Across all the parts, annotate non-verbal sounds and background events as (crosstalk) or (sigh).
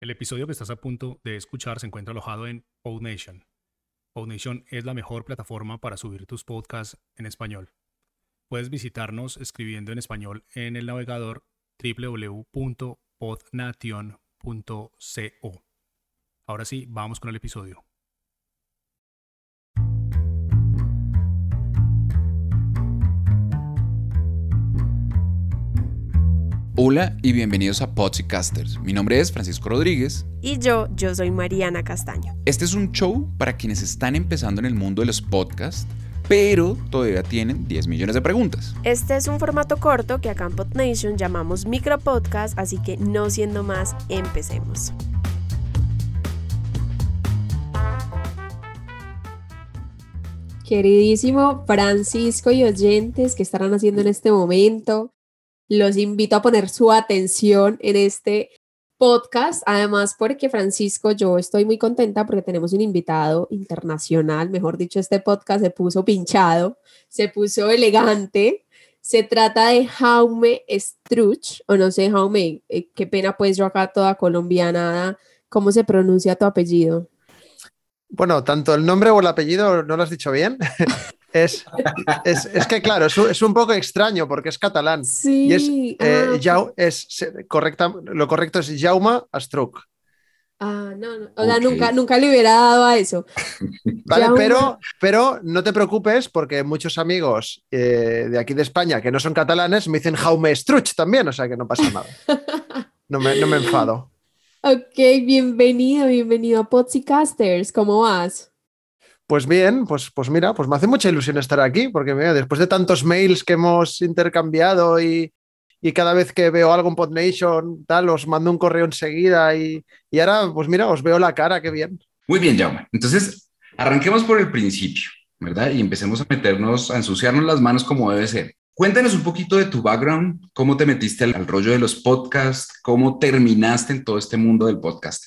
El episodio que estás a punto de escuchar se encuentra alojado en PodNation. PodNation es la mejor plataforma para subir tus podcasts en español. Puedes visitarnos escribiendo en español en el navegador www.podnation.co. Ahora sí, vamos con el episodio. Hola y bienvenidos a Podcasters. Mi nombre es Francisco Rodríguez. Y yo, yo soy Mariana Castaño. Este es un show para quienes están empezando en el mundo de los podcasts, pero todavía tienen 10 millones de preguntas. Este es un formato corto que acá en PodNation llamamos micropodcast, así que no siendo más, empecemos. Queridísimo Francisco y oyentes que estarán haciendo en este momento, los invito a poner su atención en este podcast, además porque Francisco, yo estoy muy contenta porque tenemos un invitado internacional, mejor dicho, este podcast se puso pinchado, se puso elegante. Se trata de Jaume Struch, o no sé, Jaume, eh, qué pena pues yo acá toda colombiana, ¿cómo se pronuncia tu apellido? Bueno, tanto el nombre o el apellido no lo has dicho bien. (laughs) Es, es, que, claro, es, un poco extraño porque es catalán. Sí. Y es, eh, ah, es correcta, lo correcto es Jaume Astruc. Ah, no, no. O sea, nunca, nunca le hubiera dado a eso. (laughs) Vale, pero, pero no te preocupes porque muchos amigos eh, de aquí de España que no son catalanes me dicen Jaume Struch también, o sea que no pasa nada. No me, no me enfado. (laughs) Ok, bienvenido, bienvenido a Casters. ¿Cómo vas? Pues bien, pues, pues mira, pues me hace mucha ilusión estar aquí, porque mira, después de tantos mails que hemos intercambiado y, cada vez que veo algo en PodNation, tal, os mando un correo enseguida y, y ahora, pues mira, os veo la cara, qué bien. Muy bien, Jaume. Entonces, arranquemos por el principio, ¿verdad? Y empecemos a meternos, a ensuciarnos las manos como debe ser. Cuéntanos un poquito de tu background, cómo te metiste al, al rollo de los podcasts, cómo terminaste en todo este mundo del podcast.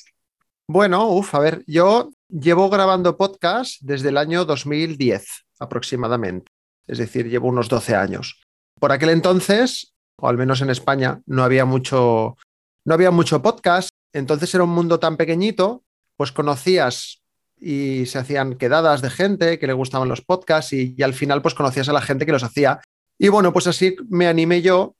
Bueno, uff, a ver, yo llevo grabando podcast desde el año 2010 aproximadamente, es decir, llevo unos 12 años. Por aquel entonces, o al menos en España, no había mucho, no había mucho podcast, entonces era un mundo tan pequeñito, pues conocías y se hacían quedadas de gente que le gustaban los podcasts y, al final pues conocías a la gente que los hacía. Y bueno, pues así me animé yo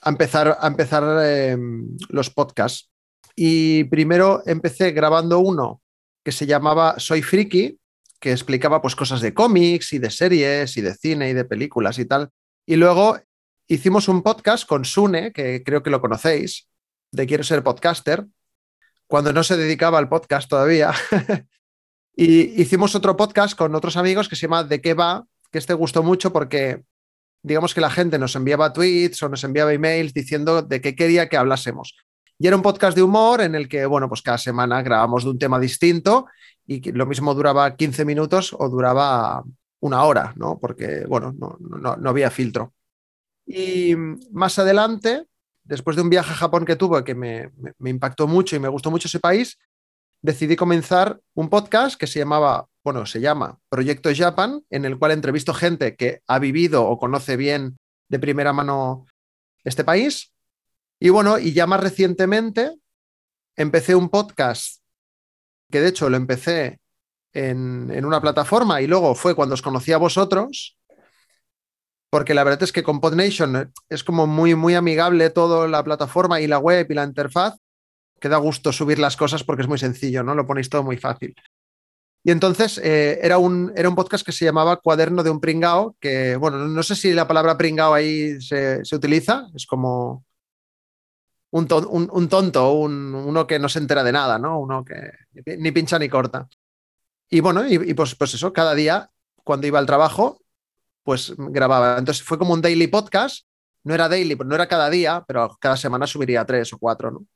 a empezar, a empezar em, los podcasts. Y primero empecé grabando uno que se llamaba Soy Friki, que explicaba pues cosas de cómics y de series y de cine y de películas y tal. Y luego hicimos un podcast con Sune, que creo que lo conocéis, de Quiero ser podcaster, cuando no se dedicaba al podcast todavía. (laughs) y hicimos otro podcast con otros amigos que se llama De qué va, que este gustó mucho porque digamos que la gente nos enviaba tweets o nos enviaba emails diciendo de qué quería que hablásemos. Y era un podcast de humor en el que, bueno, pues cada semana grabamos de un tema distinto y lo mismo duraba 15 minutos o duraba una hora, ¿no? Porque, bueno, no, había filtro. Y más adelante, después de un viaje a Japón que tuve que me, me, impactó mucho y me gustó mucho ese país, decidí comenzar un podcast que se llamaba, bueno, se llama Proyecto Japan, en el cual entrevisto gente que ha vivido o conoce bien de primera mano este país y bueno, y ya más recientemente empecé un podcast que de hecho lo empecé en, una plataforma y luego fue cuando os conocí a vosotros, porque la verdad es que con PodNation es como muy, muy amigable toda la plataforma y la web y la interfaz, que da gusto subir las cosas porque es muy sencillo, ¿no? Lo ponéis todo muy fácil. Y entonces eh, era, un, era un podcast que se llamaba Cuaderno de un Pringao, que, bueno, no sé si la palabra pringao ahí se, se utiliza, es como un, tonto, uno que no se entera de nada, ¿no? Uno que ni pincha ni corta. Y bueno, y, pues, pues eso, cada día, cuando iba al trabajo, pues grababa. Entonces fue como un daily podcast. No era daily, no era cada día, pero cada semana subiría tres o cuatro, ¿no?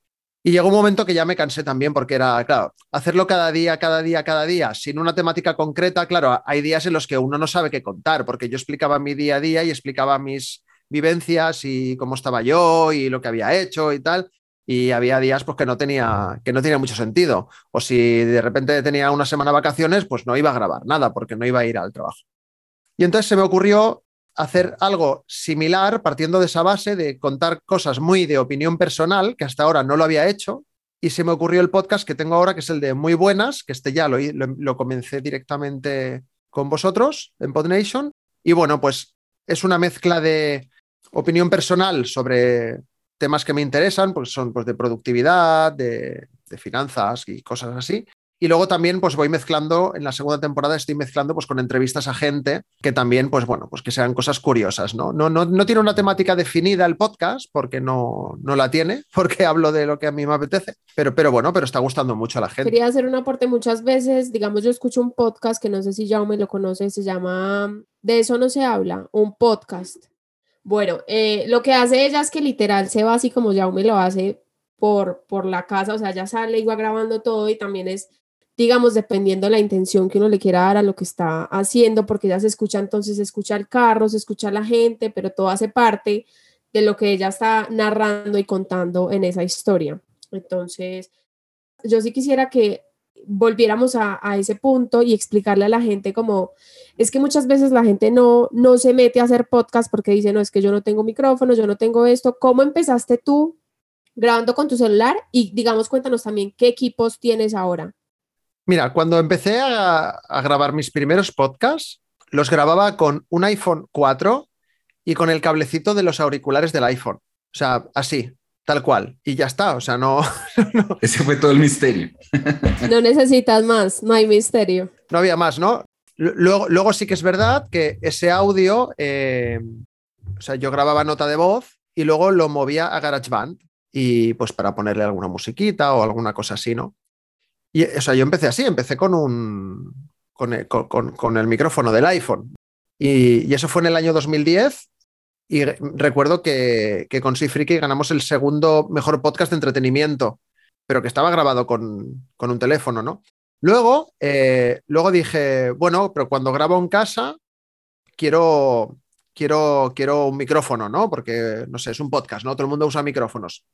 Y llegó un momento que ya me cansé también porque era, claro, hacerlo cada día, cada día, cada día, sin una temática concreta, claro, hay días en los que uno no sabe qué contar, porque yo explicaba mi día a día y explicaba mis, vivencias y cómo estaba yo y lo que había hecho y tal. Y había días pues, que, no tenía, que no tenía mucho sentido. O si de repente tenía una semana de vacaciones, pues no iba a grabar nada porque no iba a ir al trabajo. Y entonces se me ocurrió hacer algo similar partiendo de esa base de contar cosas muy de opinión personal, que hasta ahora no lo había hecho, y se me ocurrió el podcast que tengo ahora, que es el de Muy Buenas, que este ya lo, lo, lo comencé directamente con vosotros en PodNation. Y bueno, pues es una mezcla de opinión personal sobre temas que me interesan, pues son pues, de productividad, de, de finanzas y cosas así. Y luego también pues voy mezclando, en la segunda temporada estoy mezclando pues con entrevistas a gente que también pues bueno, pues que sean cosas curiosas, ¿no? No, no, no tiene una temática definida el podcast porque no, no la tiene, (laughs) porque hablo de lo que a mí me apetece, pero, pero bueno, pero está gustando mucho a la gente. Quería hacer un aporte muchas veces, digamos yo escucho un podcast que no sé si me lo conoce, se llama De eso no se habla, un podcast. Bueno, eh, lo que hace ella es que literal se va así como Jaume lo hace por, por la casa, o sea, ya sale y va grabando todo y también es digamos, dependiendo la intención que uno le quiera dar a lo que está haciendo, porque ya se escucha, entonces se escucha el carro, se escucha la gente, pero todo hace parte de lo que ella está narrando y contando en esa historia. Entonces, yo sí quisiera que volviéramos a, ese punto y explicarle a la gente como es que muchas veces la gente no, no se mete a hacer podcast porque dice, no, es que yo no tengo micrófono, yo no tengo esto. ¿Cómo empezaste tú grabando con tu celular? Y digamos, cuéntanos también qué equipos tienes ahora. Mira, cuando empecé a, a, grabar mis primeros podcasts, los grababa con un iPhone 4 y con el cablecito de los auriculares del iPhone. O sea, así, tal cual. Y ya está, o sea, (laughs) no... no. Ese fue todo el misterio. no necesitas más, no hay misterio. No había más, ¿no? Luego, luego sí que es verdad que ese audio, eh, o sea, yo grababa nota de voz y luego lo movía a GarageBand y pues para ponerle alguna musiquita o alguna cosa así, ¿no? Y, o sea, yo empecé así, empecé con un con el, con, con el micrófono del iPhone. Y, y, eso fue en el año 2010. Y recuerdo que, que con Sifriki ganamos el segundo mejor podcast de entretenimiento, pero que estaba grabado con, con un teléfono, ¿no? Luego, eh, luego dije, bueno, pero cuando grabo en casa, quiero, quiero, quiero un micrófono, ¿no? Porque, no sé, es un podcast, ¿no? Todo el mundo usa micrófonos.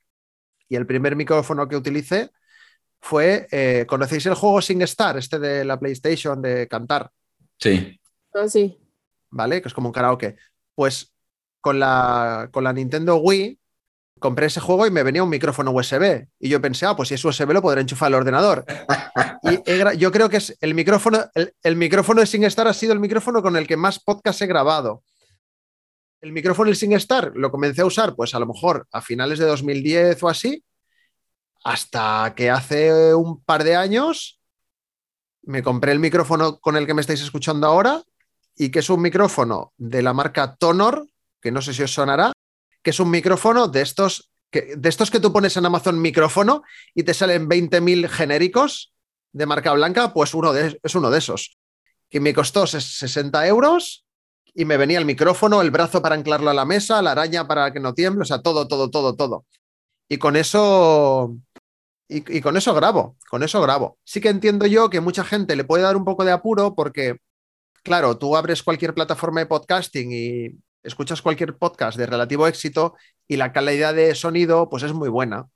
Y el primer micrófono que utilicé fue, eh, ¿conocéis el juego SingStar, este de la PlayStation de cantar? Sí. Ah, sí. ¿Vale? Que es como un karaoke. Pues con la, con la Nintendo Wii compré ese juego y me venía un micrófono USB. Y yo pensé, ah, pues si es USB lo podré enchufar al ordenador. Y yo creo que es el micrófono, el, el, micrófono de SingStar ha sido el micrófono con el que más podcast he grabado. El micrófono del SingStar lo comencé a usar, pues a lo mejor a finales de 2010 o así, hasta que hace un par de años me compré el micrófono con el que me estáis escuchando ahora y que es un micrófono de la marca Tonor, que no sé si os sonará, que es un micrófono de estos que, de estos que tú pones en Amazon micrófono y te salen 20.000 genéricos de marca blanca, pues uno de, es uno de esos, que me costó 60 euros y me venía el micrófono, el brazo para anclarlo a la mesa, la araña para que no tiemble, o sea, todo, todo, todo, todo. Y con eso y, y, con eso grabo, con eso grabo. Sí que entiendo yo que mucha gente le puede dar un poco de apuro porque, claro, tú abres cualquier plataforma de podcasting y escuchas cualquier podcast de relativo éxito y la calidad de sonido pues es muy buena.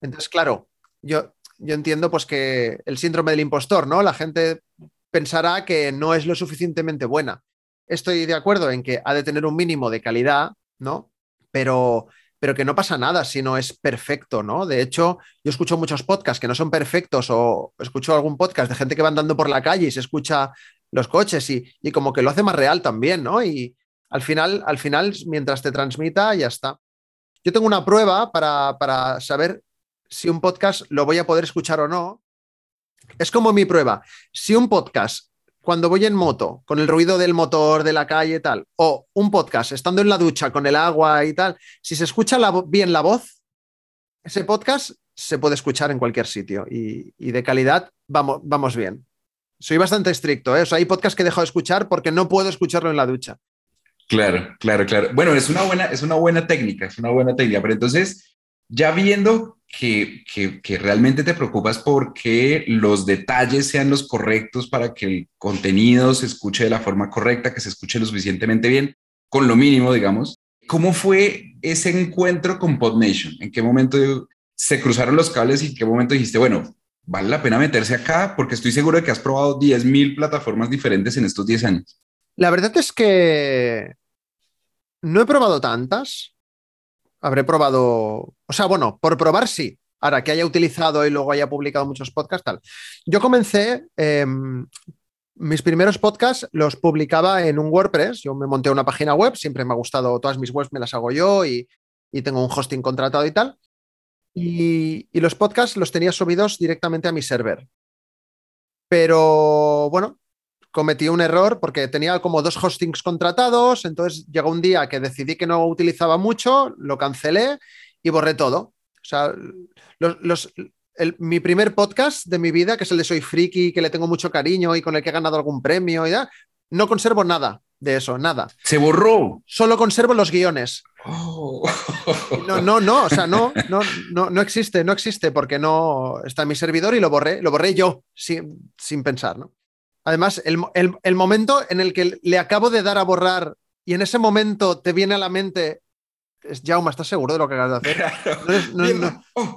Entonces, claro, yo, yo entiendo pues que el síndrome del impostor, ¿no? La gente pensará que no es lo suficientemente buena. Estoy de acuerdo en que ha de tener un mínimo de calidad, ¿no? Pero pero que no pasa nada si no es perfecto, ¿no? De hecho, yo escucho muchos podcasts que no son perfectos o escucho algún podcast de gente que va andando por la calle y se escucha los coches y, y como que lo hace más real también, ¿no? Y al final, al final, mientras te transmita, ya está. Yo tengo una prueba para, para saber si un podcast lo voy a poder escuchar o no. Es como mi prueba. Si un podcast cuando voy en moto, con el ruido del motor de la calle y tal, o un podcast estando en la ducha con el agua y tal, si se escucha bien la voz, ese podcast se puede escuchar en cualquier sitio y, y de calidad vamos, vamos bien. Soy bastante estricto, ¿eh? hay podcasts que he dejado de escuchar porque no puedo escucharlo en la ducha. Claro, claro, claro. Bueno, es una buena, es una buena técnica, es una buena técnica, pero entonces, ya viendo que, que, realmente te preocupas porque los detalles sean los correctos para que el contenido se escuche de la forma correcta, que se escuche lo suficientemente bien, con lo mínimo, digamos. ¿Cómo fue ese encuentro con PodNation? ¿En qué momento se cruzaron los cables y en qué momento dijiste, bueno, vale la pena meterse acá? Porque estoy seguro de que has probado 10.000 plataformas diferentes en estos 10 años. La verdad es que no he probado tantas, habré probado, o sea, bueno, por probar sí. Ahora, que haya utilizado y luego haya publicado muchos podcasts, tal. Yo comencé, em, mis primeros podcasts los publicaba en un WordPress. Yo me monté una página web, siempre me ha gustado, todas mis webs me las hago yo y, tengo un hosting contratado y tal. Y, y, los podcasts los tenía subidos directamente a mi server. Pero bueno, cometí un error porque tenía como dos hostings contratados, entonces llegó un día que decidí que no utilizaba mucho, lo cancelé y borré todo. O sea, los, mi primer podcast de mi vida, que es el de Soy Friki, que le tengo mucho cariño y con el que he ganado algún premio y ya, no conservo nada de eso, nada. Se borró. Solo conservo los guiones. Oh. No, no, no, o sea, no, no, no, no existe, no existe porque no está en mi servidor y lo borré, lo borré yo sin, sin pensar, ¿no? Además, el, momento en el que le acabo de dar a borrar y en ese momento te viene a la mente, es Jauma, ¿estás seguro de lo que acabas de hacer?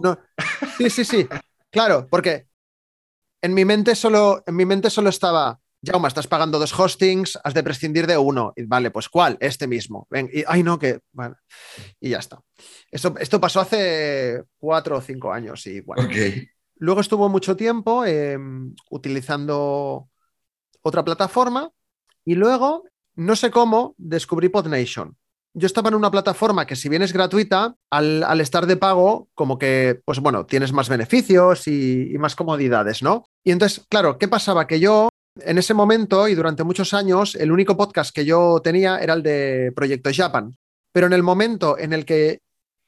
No, Sí, sí, sí. Claro, porque en mi mente solo, en mi mente solo estaba, Jauma, estás pagando dos hostings, has de prescindir de uno. Y, vale, pues ¿cuál? Este mismo. Ven, y, ay, no, que. Bueno, y ya está. Esto, esto pasó hace cuatro o cinco años. Y bueno. Luego estuvo mucho tiempo em, utilizando otra plataforma y luego, no sé cómo, descubrí PodNation. Yo estaba en una plataforma que si bien es gratuita, al, estar de pago, como que, pues bueno, tienes más beneficios y, más comodidades, ¿no? Y entonces, claro, ¿qué pasaba? Que yo en ese momento y durante muchos años, el único podcast que yo tenía era el de Proyecto Japan. Pero en el momento en el que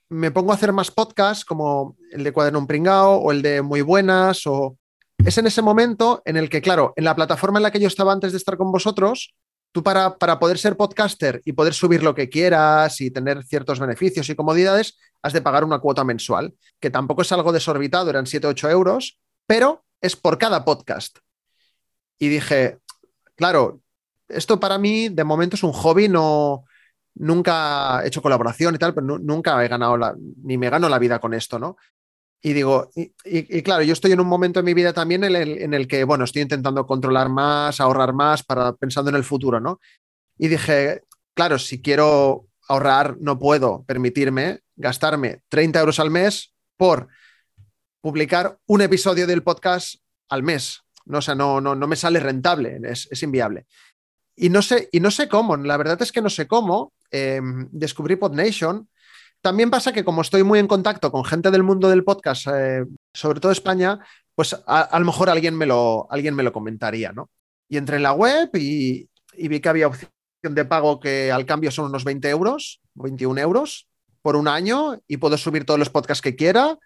me pongo a hacer más podcasts, como el de Cuaderno Pringao o el de Muy Buenas o es en ese momento en el que, claro, en la plataforma en la que yo estaba antes de estar con vosotros, tú para, para poder ser podcaster y poder subir lo que quieras y tener ciertos beneficios y comodidades, has de pagar una cuota mensual, que tampoco es algo desorbitado, eran 7 o 8 euros, pero es por cada podcast. Y dije, claro, esto para mí de momento es un hobby, no, nunca he hecho colaboración y tal, pero nunca he ganado la, ni me gano la vida con esto, ¿no? Y digo, y, claro, yo estoy en un momento en mi vida también en el, que, bueno, estoy intentando controlar más, ahorrar más, para, pensando en el futuro, ¿no? Y dije, claro, si quiero ahorrar, no puedo permitirme gastarme 30 euros al mes por publicar un episodio del podcast al mes. No, o sea, no, no, no me sale rentable, es, es, inviable. Y no, sé, y no sé cómo, la verdad es que no sé cómo. Em, descubrí PodNation también pasa que como estoy muy en contacto con gente del mundo del podcast, eh, sobre todo España, pues a, lo mejor alguien me lo, alguien me lo comentaría, ¿no? Y entré en la web y, vi que había opción de pago que al cambio son unos 20 euros, 21 euros por un año y puedo subir todos los podcasts que quiera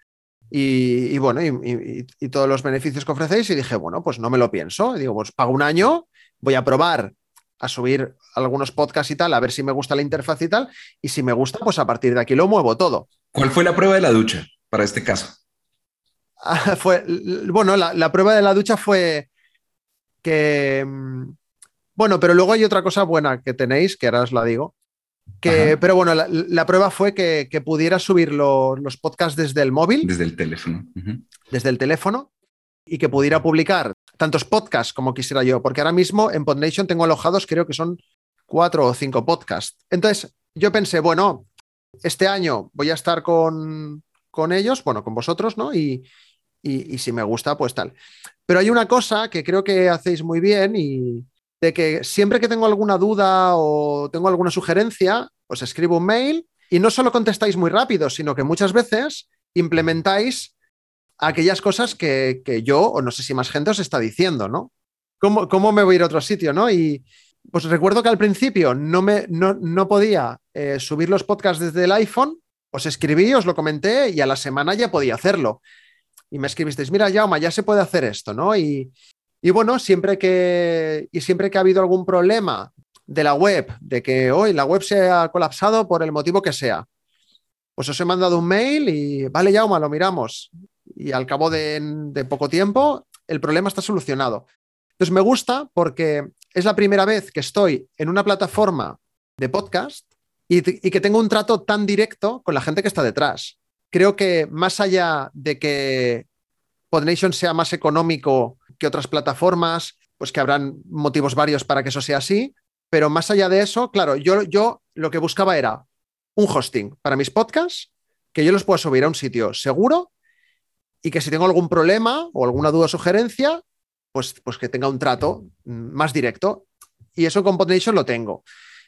y, bueno, y, y, todos los beneficios que ofrecéis y dije, bueno, pues no me lo pienso. Y digo, pues pago un año, voy a probar a subir algunos podcasts y tal, a ver si me gusta la interfaz y tal, y si me gusta, pues a partir de aquí lo muevo todo. ¿Cuál fue la prueba de la ducha para este caso? Ah, (laughs) fue, bueno, la, prueba de la ducha fue que, mm, bueno, pero luego hay otra cosa buena que tenéis, que ahora os la digo, que, pero bueno, la, prueba fue que, pudiera subir los podcasts desde el móvil. Desde el teléfono. Desde el teléfono y que pudiera publicar tantos podcasts como quisiera yo, porque ahora mismo en PodNation tengo alojados, creo que son cuatro o cinco podcasts. Entonces, yo pensé, bueno, este año voy a estar con, con ellos, bueno, con vosotros, ¿no? Y, y, si me gusta, pues tal. Pero hay una cosa que creo que hacéis muy bien y de que siempre que tengo alguna duda o tengo alguna sugerencia, os escribo un mail y no solo contestáis muy rápido, sino que muchas veces implementáis aquellas cosas que, yo, o no sé si más gente os está diciendo, ¿no? ¿Cómo, ¿Cómo, me voy a ir a otro sitio, no? Y pues recuerdo que al principio no, me, no, podía eh, subir los podcasts desde el iPhone, os escribí, os lo comenté y a la semana ya podía hacerlo. Y me escribisteis, mira, Jauma, ya se puede hacer esto, ¿no? Y, y bueno, siempre que, y siempre que ha habido algún problema de la web, de que hoy la web se ha colapsado por el motivo que sea, pues os he mandado un mail y vale, Jauma, lo miramos y al cabo de, poco tiempo el problema está solucionado. Entonces me gusta porque es la primera vez que estoy en una plataforma de podcast y, que tengo un trato tan directo con la gente que está detrás. Creo que más allá de que Podnation sea más económico que otras plataformas, pues que habrán motivos varios para que eso sea así, pero más allá de eso, claro, yo, yo lo que buscaba era un hosting para mis podcasts, que yo los pueda subir a un sitio seguro y que si tengo algún problema o alguna duda o sugerencia, pues, pues que tenga un trato más directo. Y eso con Podnation lo tengo.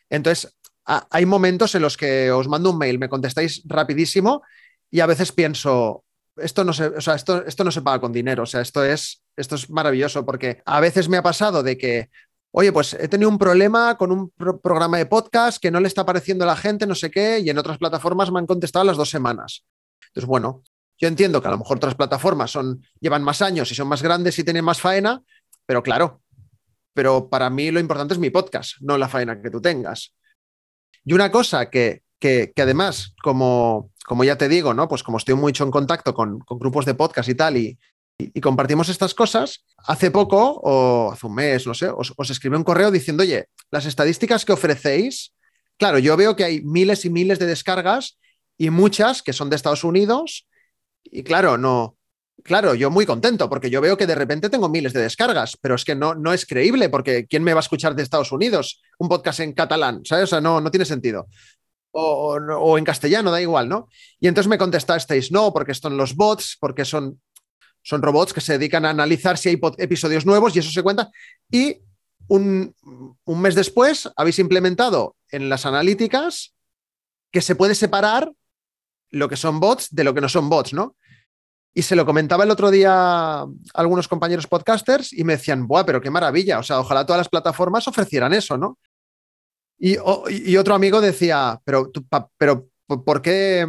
Entonces, hay momentos en los que os mando un mail, me contestáis rapidísimo y a veces pienso, esto no se, o sea, esto, esto no se paga con dinero, o sea, esto es, esto es maravilloso porque a veces me ha pasado de que, oye, pues he tenido un problema con un programa de podcast que no le está apareciendo a la gente, no sé qué, y en otras plataformas me han contestado las dos semanas. Entonces, bueno, yo entiendo que a lo mejor otras plataformas son, llevan más años y son más grandes y tienen más faena, pero claro, pero para mí lo importante es mi podcast, no la faena que tú tengas. Y una cosa que, que, además, como, como ya te digo, ¿no? Pues como estoy mucho en contacto con, grupos de podcast y tal, y, y, compartimos estas cosas, hace poco, o hace un mes, no sé, os, os escribí un correo diciendo, oye, las estadísticas que ofrecéis, claro, yo veo que hay miles y miles de descargas y muchas que son de Estados Unidos, y claro, no, claro, yo muy contento porque yo veo que de repente tengo miles de descargas, pero es que no, no es creíble porque ¿quién me va a escuchar de Estados Unidos? Un podcast en catalán, ¿sabes? O sea, no, no tiene sentido o, en castellano, da igual, ¿no? Y entonces me contestasteis, no, porque son los bots, porque son, son robots que se dedican a analizar si hay episodios nuevos y eso se cuenta. Y un, un mes después habéis implementado en las analíticas que se puede separar lo que son bots de lo que no son bots, ¿no? Y se lo comentaba el otro día a algunos compañeros podcasters y me decían, ¡buah, pero qué maravilla! O sea, ojalá todas las plataformas ofrecieran eso, ¿no? Y, otro amigo decía, pero, pero ¿por qué?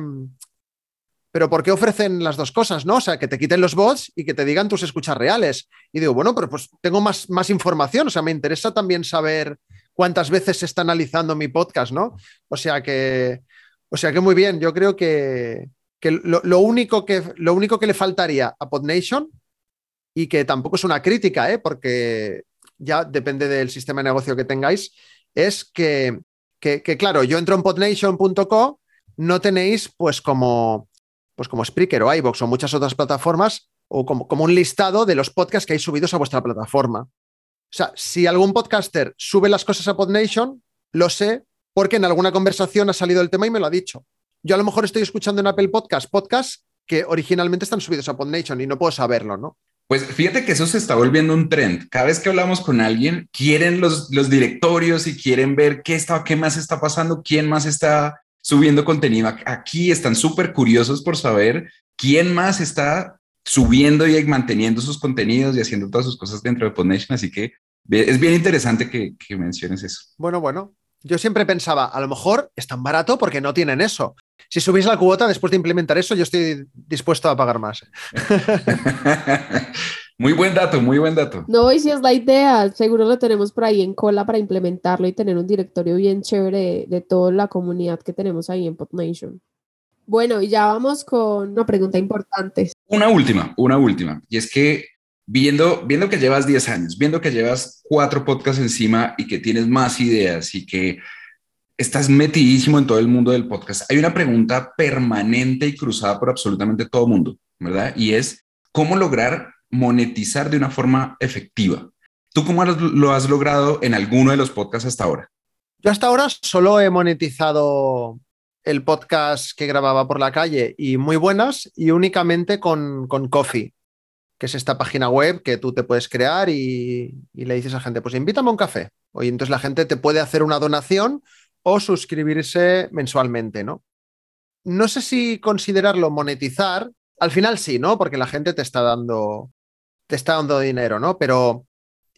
Pero ¿por qué ofrecen las dos cosas, no? O sea, que te quiten los bots y que te digan tus escuchas reales. Y digo, bueno, pero pues tengo más, más información, o sea, me interesa también saber cuántas veces se está analizando mi podcast, ¿no? O sea que, o sea que muy bien, yo creo que, lo, único que lo único que le faltaría a PodNation, y que tampoco es una crítica, ¿eh? porque ya depende del sistema de negocio que tengáis, es que, claro, yo entro en podnation.co, no tenéis pues como, pues como Spreaker o iVoox o muchas otras plataformas o como, como un listado de los podcasts que hay subidos a vuestra plataforma. O sea, si algún podcaster sube las cosas a Podnation, lo sé porque en alguna conversación ha salido el tema y me lo ha dicho. Yo a lo mejor estoy escuchando en Apple Podcast podcasts que originalmente están subidos a Podnation y no puedo saberlo, ¿no? Pues fíjate que eso se está volviendo un trend. Cada vez que hablamos con alguien, quieren los, los directorios y quieren ver qué, está, qué más está pasando, quién más está subiendo contenido. Aquí están súper curiosos por saber quién más está subiendo y manteniendo sus contenidos y haciendo todas sus cosas dentro de PodNation. Así que es bien interesante que, que menciones eso. Bueno, bueno, yo siempre pensaba, a lo mejor es tan barato porque no tienen eso. Si subís la cuota después de implementar eso, yo estoy dispuesto a pagar más. (laughs) muy buen dato, muy buen dato. No, y si es la idea, seguro lo tenemos por ahí en cola para implementarlo y tener un directorio bien chévere de, toda la comunidad que tenemos ahí en PodNation. Bueno, y ya vamos con una pregunta importante. Una última, una última. Y es que viendo, viendo que llevas 10 años, viendo que llevas cuatro podcasts encima y que tienes más ideas y que estás metidísimo en todo el mundo del podcast, hay una pregunta permanente y cruzada por absolutamente todo el mundo, ¿verdad? Y es, ¿cómo lograr monetizar de una forma efectiva? ¿Tú cómo lo has logrado en alguno de los podcasts hasta ahora? Yo hasta ahora solo he monetizado el podcast que grababa por la calle y muy buenas y únicamente con, con Coffee que es esta página web que tú te puedes crear y, le dices a la gente, pues invítame a un café. Y entonces la gente te puede hacer una donación o suscribirse mensualmente, ¿no? No sé si considerarlo monetizar, al final sí, ¿no? Porque la gente te está dando, te está dando dinero, ¿no? Pero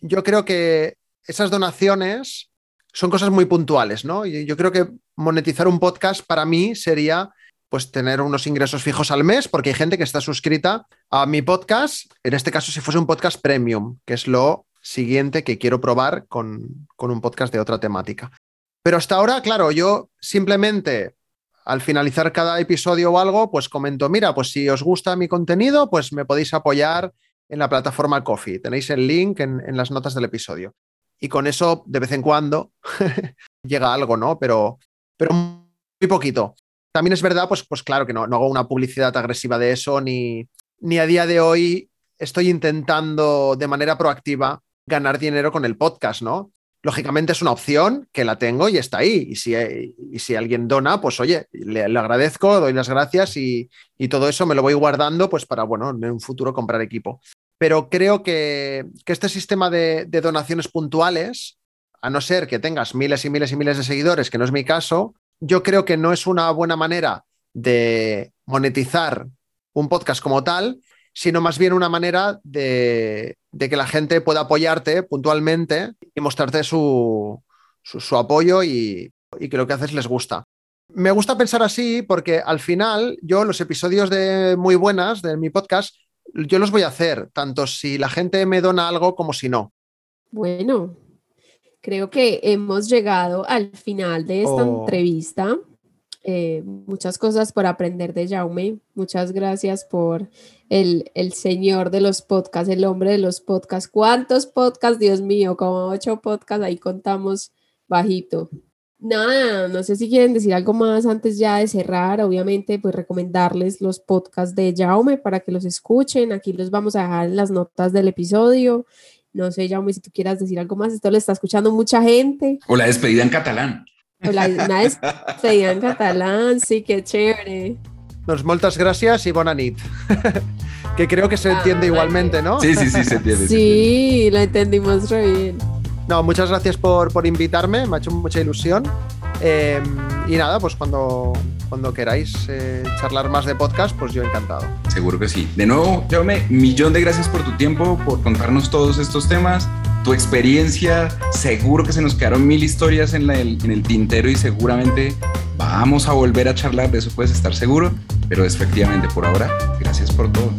yo creo que esas donaciones son cosas muy puntuales, ¿no? Yo creo que monetizar un podcast para mí sería pues tener unos ingresos fijos al mes, porque hay gente que está suscrita a mi podcast, en este caso si fuese un podcast premium, que es lo siguiente que quiero probar con, un podcast de otra temática. Pero hasta ahora, claro, yo simplemente al finalizar cada episodio o algo, pues comento, mira, pues si os gusta mi contenido, pues me podéis apoyar en la plataforma Coffee. Tenéis el link en, en las notas del episodio. Y con eso, de vez en cuando, (laughs) llega algo, ¿no? Pero, pero muy poquito. También es verdad, pues, pues claro que no, hago una publicidad agresiva de eso, ni, ni a día de hoy estoy intentando de manera proactiva ganar dinero con el podcast, ¿no? lógicamente es una opción que la tengo y está ahí. Y si, y si alguien dona, pues oye, le, agradezco, doy las gracias y, todo eso me lo voy guardando pues para, bueno, en un futuro comprar equipo. Pero creo que, este sistema de, de, donaciones puntuales, a no ser que tengas miles y miles y miles de seguidores, que no es mi caso, yo creo que no es una buena manera de monetizar un podcast como tal, sino más bien una manera de, que la gente pueda apoyarte puntualmente y mostrarte su, apoyo y, que lo que haces les gusta. Me gusta pensar así porque al final yo los episodios de muy buenas de mi podcast, yo los voy a hacer, tanto si la gente me dona algo como si no. Bueno, creo que hemos llegado al final de esta oh. entrevista. Eh, muchas cosas por aprender de Jaume. Muchas gracias por el, el, señor de los podcasts, el hombre de los podcasts. ¿Cuántos podcasts, Dios mío? Como ocho podcasts, ahí contamos bajito. Nada, no sé si quieren decir algo más antes ya de cerrar. Obviamente, pues recomendarles los podcasts de Jaume para que los escuchen. Aquí los vamos a dejar en las notas del episodio. No sé, Jaume, si tú quieras decir algo más. Esto lo está escuchando mucha gente. O la despedida en catalán. O la, una (laughs) despedida en catalán, sí, qué chévere. Nos moltas gracias y bona nit. (laughs) que creo que se entiende ah, igualmente, ¿no? Sí, sí, sí, se entiende. Sí, lo entendimos re bien. No, muchas gracias por, por invitarme, me ha hecho mucha ilusión. Em, y nada, pues cuando, cuando queráis eh, charlar más de podcast, pues yo encantado. Seguro que sí. De nuevo, Jaume, millón de gracias por tu tiempo, por contarnos todos estos temas, tu experiencia. Seguro que se nos quedaron mil historias en, en el tintero y seguramente vamos a volver a charlar, de eso puedes estar seguro. Pero efectivamente, por ahora, gracias por todo.